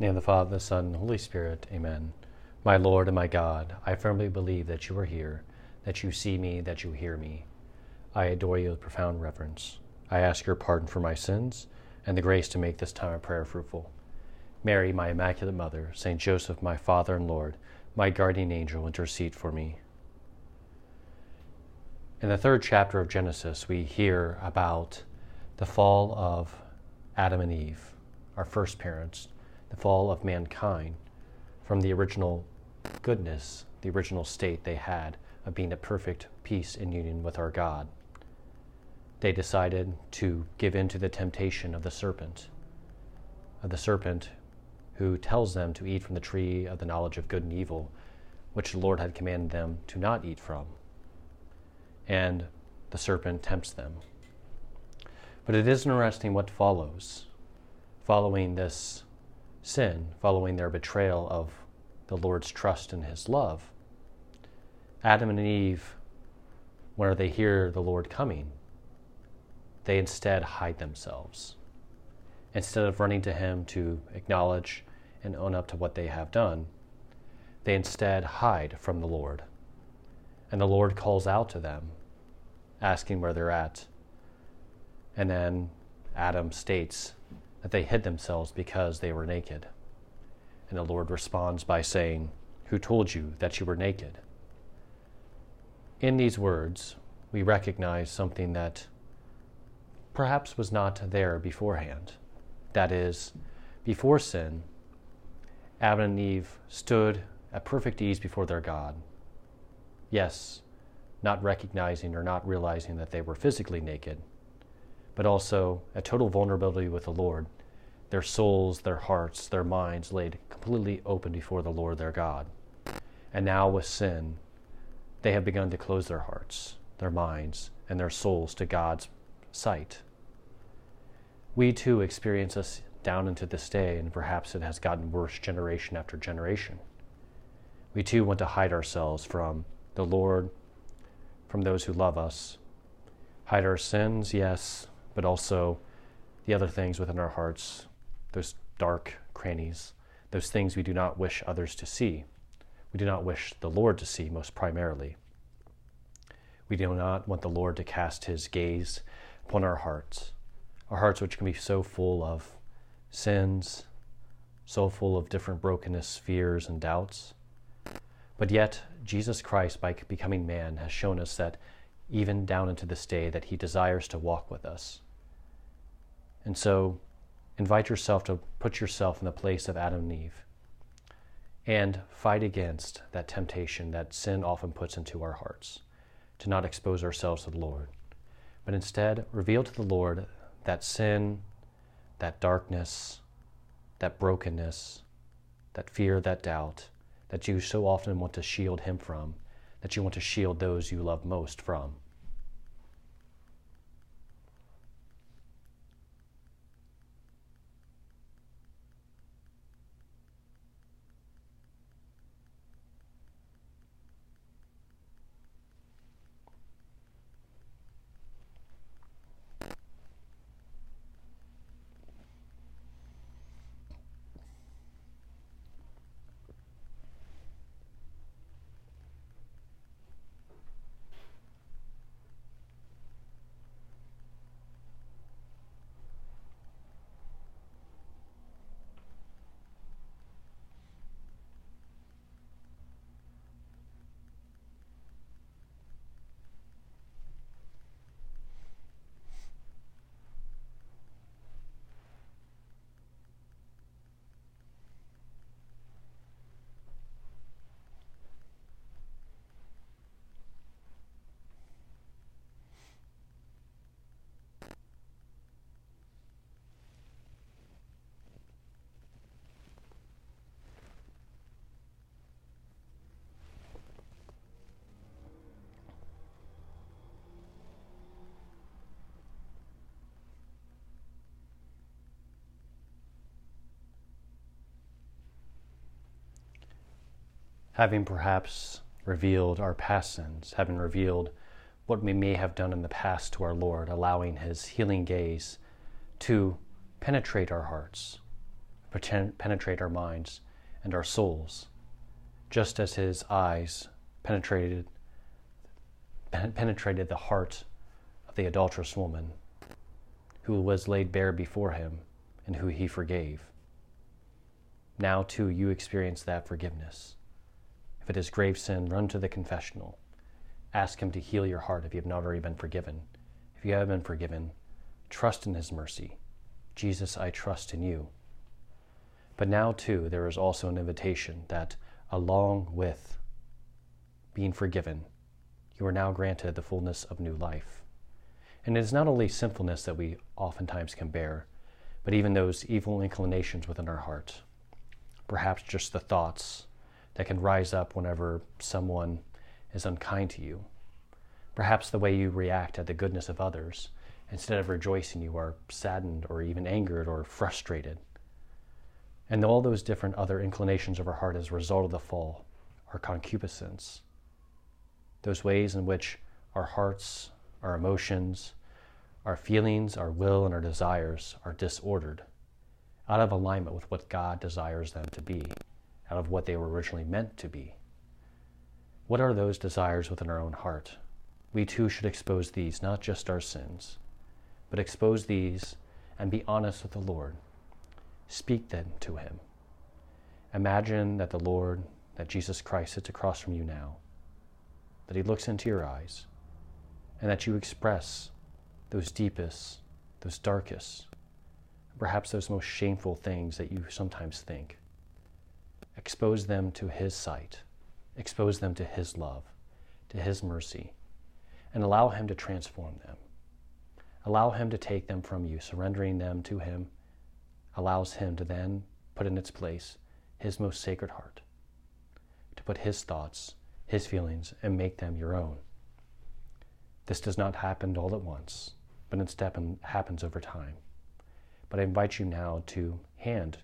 name of the Father, the Son, and the Holy Spirit. Amen. My Lord and my God, I firmly believe that you are here, that you see me, that you hear me. I adore you with profound reverence. I ask your pardon for my sins and the grace to make this time of prayer fruitful. Mary, my Immaculate Mother, Saint Joseph, my Father and Lord, my guardian angel, intercede for me. In the third chapter of Genesis, we hear about the fall of Adam and Eve, our first parents, the fall of mankind from the original goodness, the original state they had of being at perfect peace and union with our God. They decided to give in to the temptation of the serpent, of the serpent who tells them to eat from the tree of the knowledge of good and evil, which the Lord had commanded them to not eat from. And the serpent tempts them. But it is interesting what follows following this sin, following their betrayal of the Lord's trust and his love, Adam and Eve, whenever they hear the Lord coming, they instead hide themselves. Instead of running to him to acknowledge and own up to what they have done, they instead hide from the Lord. And the Lord calls out to them, asking where they're at. And then Adam states, that they hid themselves because they were naked. And the Lord responds by saying, Who told you that you were naked? In these words, we recognize something that perhaps was not there beforehand. That is, before sin, Adam and Eve stood at perfect ease before their God. Yes, not recognizing or not realizing that they were physically naked, but also a total vulnerability with the Lord, their souls, their hearts, their minds laid completely open before the Lord their God. And now with sin, they have begun to close their hearts, their minds, and their souls to God's sight. We too experience this down into this day, and perhaps it has gotten worse generation after generation. We too want to hide ourselves from the Lord, from those who love us. Hide our sins, yes, but also the other things within our hearts, those dark crannies, those things we do not wish others to see. We do not wish the Lord to see, most primarily. We do not want the Lord to cast his gaze upon our hearts, our hearts which can be so full of sins, so full of different brokenness, fears, and doubts. But yet, Jesus Christ, by becoming man, has shown us that even down into this day that he desires to walk with us. And so invite yourself to put yourself in the place of Adam and Eve and fight against that temptation that sin often puts into our hearts to not expose ourselves to the Lord, but instead reveal to the Lord that sin, that darkness, that brokenness, that fear, that doubt that you so often want to shield Him from, that you want to shield those you love most from. Having perhaps revealed our past sins, having revealed what we may have done in the past to our Lord, allowing His healing gaze to penetrate our hearts, penetrate our minds and our souls, just as his eyes penetrated penetrated the heart of the adulterous woman who was laid bare before him and who he forgave. Now, too, you experience that forgiveness. If it is grave sin, run to the confessional. Ask him to heal your heart if you have not already been forgiven. If you have been forgiven, trust in his mercy. Jesus, I trust in you. But now, too, there is also an invitation that, along with being forgiven, you are now granted the fullness of new life. And it is not only sinfulness that we oftentimes can bear, but even those evil inclinations within our heart. Perhaps just the thoughts that can rise up whenever someone is unkind to you. Perhaps the way you react at the goodness of others. Instead of rejoicing, you are saddened or even angered or frustrated. And all those different other inclinations of our heart as a result of the fall are concupiscence. Those ways in which our hearts, our emotions, our feelings, our will, and our desires are disordered, out of alignment with what God desires them to be, out of what they were originally meant to be. What are those desires within our own heart? We too should expose these, not just our sins, but expose these and be honest with the Lord Speak then to him. Imagine that the Lord, that Jesus Christ sits across from you now, that he looks into your eyes, and that you express those deepest, those darkest, perhaps those most shameful things that you sometimes think. Expose them to his sight, expose them to his love, to his mercy, and allow him to transform them. Allow him to take them from you, surrendering them to him allows him to then put in its place his most sacred heart, to put his thoughts, his feelings, and make them your own. This does not happen all at once, but instead happens over time. But I invite you now to hand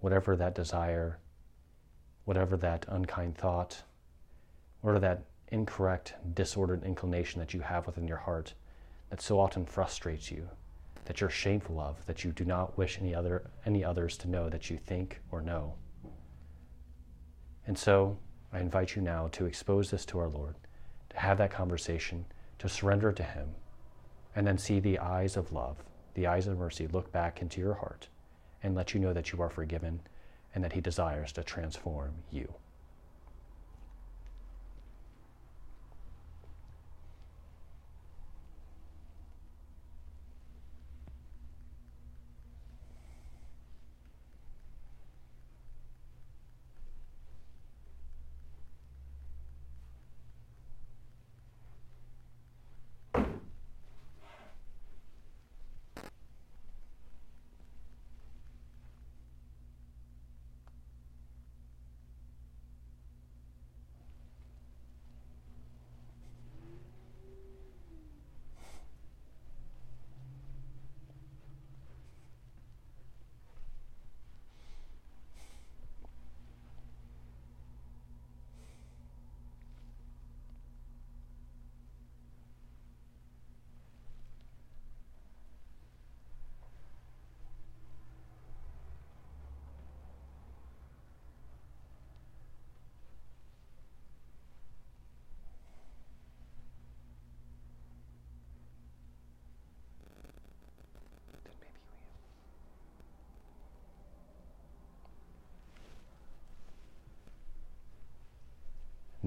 whatever that desire, whatever that unkind thought, whatever that incorrect, disordered inclination that you have within your heart that so often frustrates you, that you're shameful of, that you do not wish any other any others to know that you think or know. And so I invite you now to expose this to our Lord, to have that conversation, to surrender to Him, and then see the eyes of love, the eyes of mercy look back into your heart and let you know that you are forgiven and that He desires to transform you.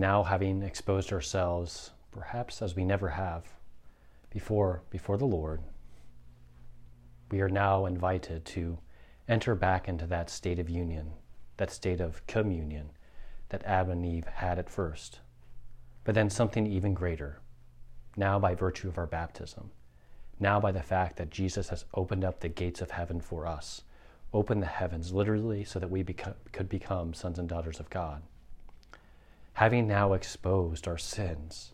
Now having exposed ourselves, perhaps as we never have before, before the Lord, we are now invited to enter back into that state of union, that state of communion that Adam and Eve had at first, but then something even greater, now by virtue of our baptism, now by the fact that Jesus has opened up the gates of heaven for us, opened the heavens literally so that we beco- could become sons and daughters of God having now exposed our sins,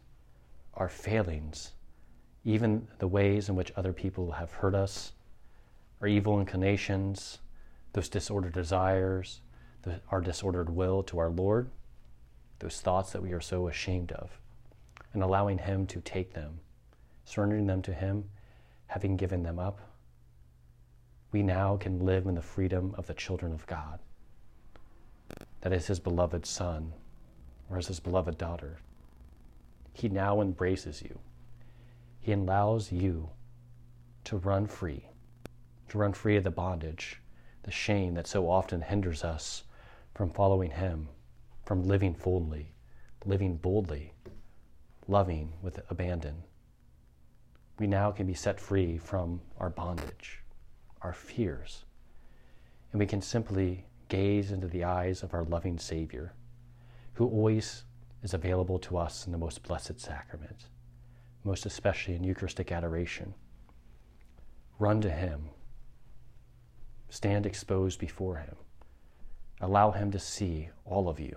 our failings, even the ways in which other people have hurt us, our evil inclinations, those disordered desires, the, our disordered will to our Lord, those thoughts that we are so ashamed of, and allowing Him to take them, surrendering them to Him, having given them up, we now can live in the freedom of the children of God. That is his beloved son or as his beloved daughter. He now embraces you. He allows you to run free, to run free of the bondage, the shame that so often hinders us from following him, from living fully, living boldly, loving with abandon. We now can be set free from our bondage, our fears, and we can simply gaze into the eyes of our loving Savior, who always is available to us in the most blessed sacrament, most especially in Eucharistic adoration. Run to Him, stand exposed before Him, allow Him to see all of you,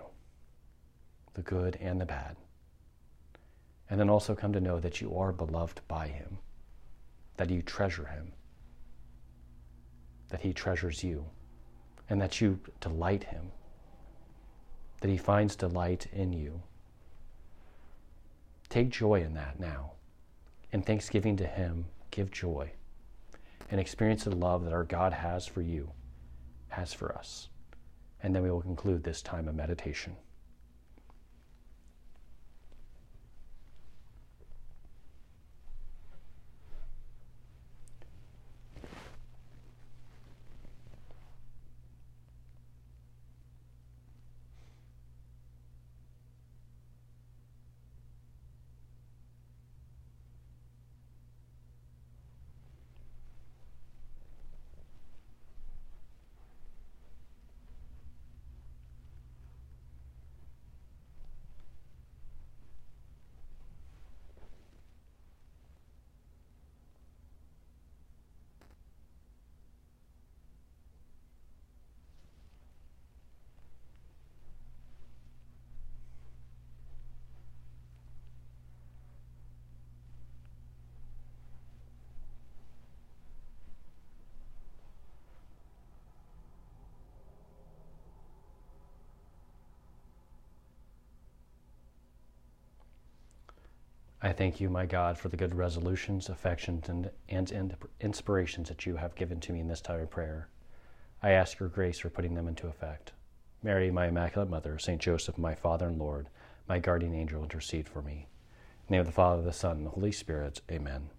the good and the bad. And then also come to know that you are beloved by Him, that you treasure Him, that He treasures you and that you delight Him, that He finds delight in you. Take joy in that now. In thanksgiving to Him, give joy and experience the love that our God has for you, has for us. And then we will conclude this time of meditation. I thank you, my God, for the good resolutions, affections, and, and inspirations that you have given to me in this time of prayer. I ask your grace for putting them into effect. Mary, my Immaculate Mother, St. Joseph, my Father and Lord, my guardian angel, intercede for me. In the name of the Father, the Son, and the Holy Spirit, amen.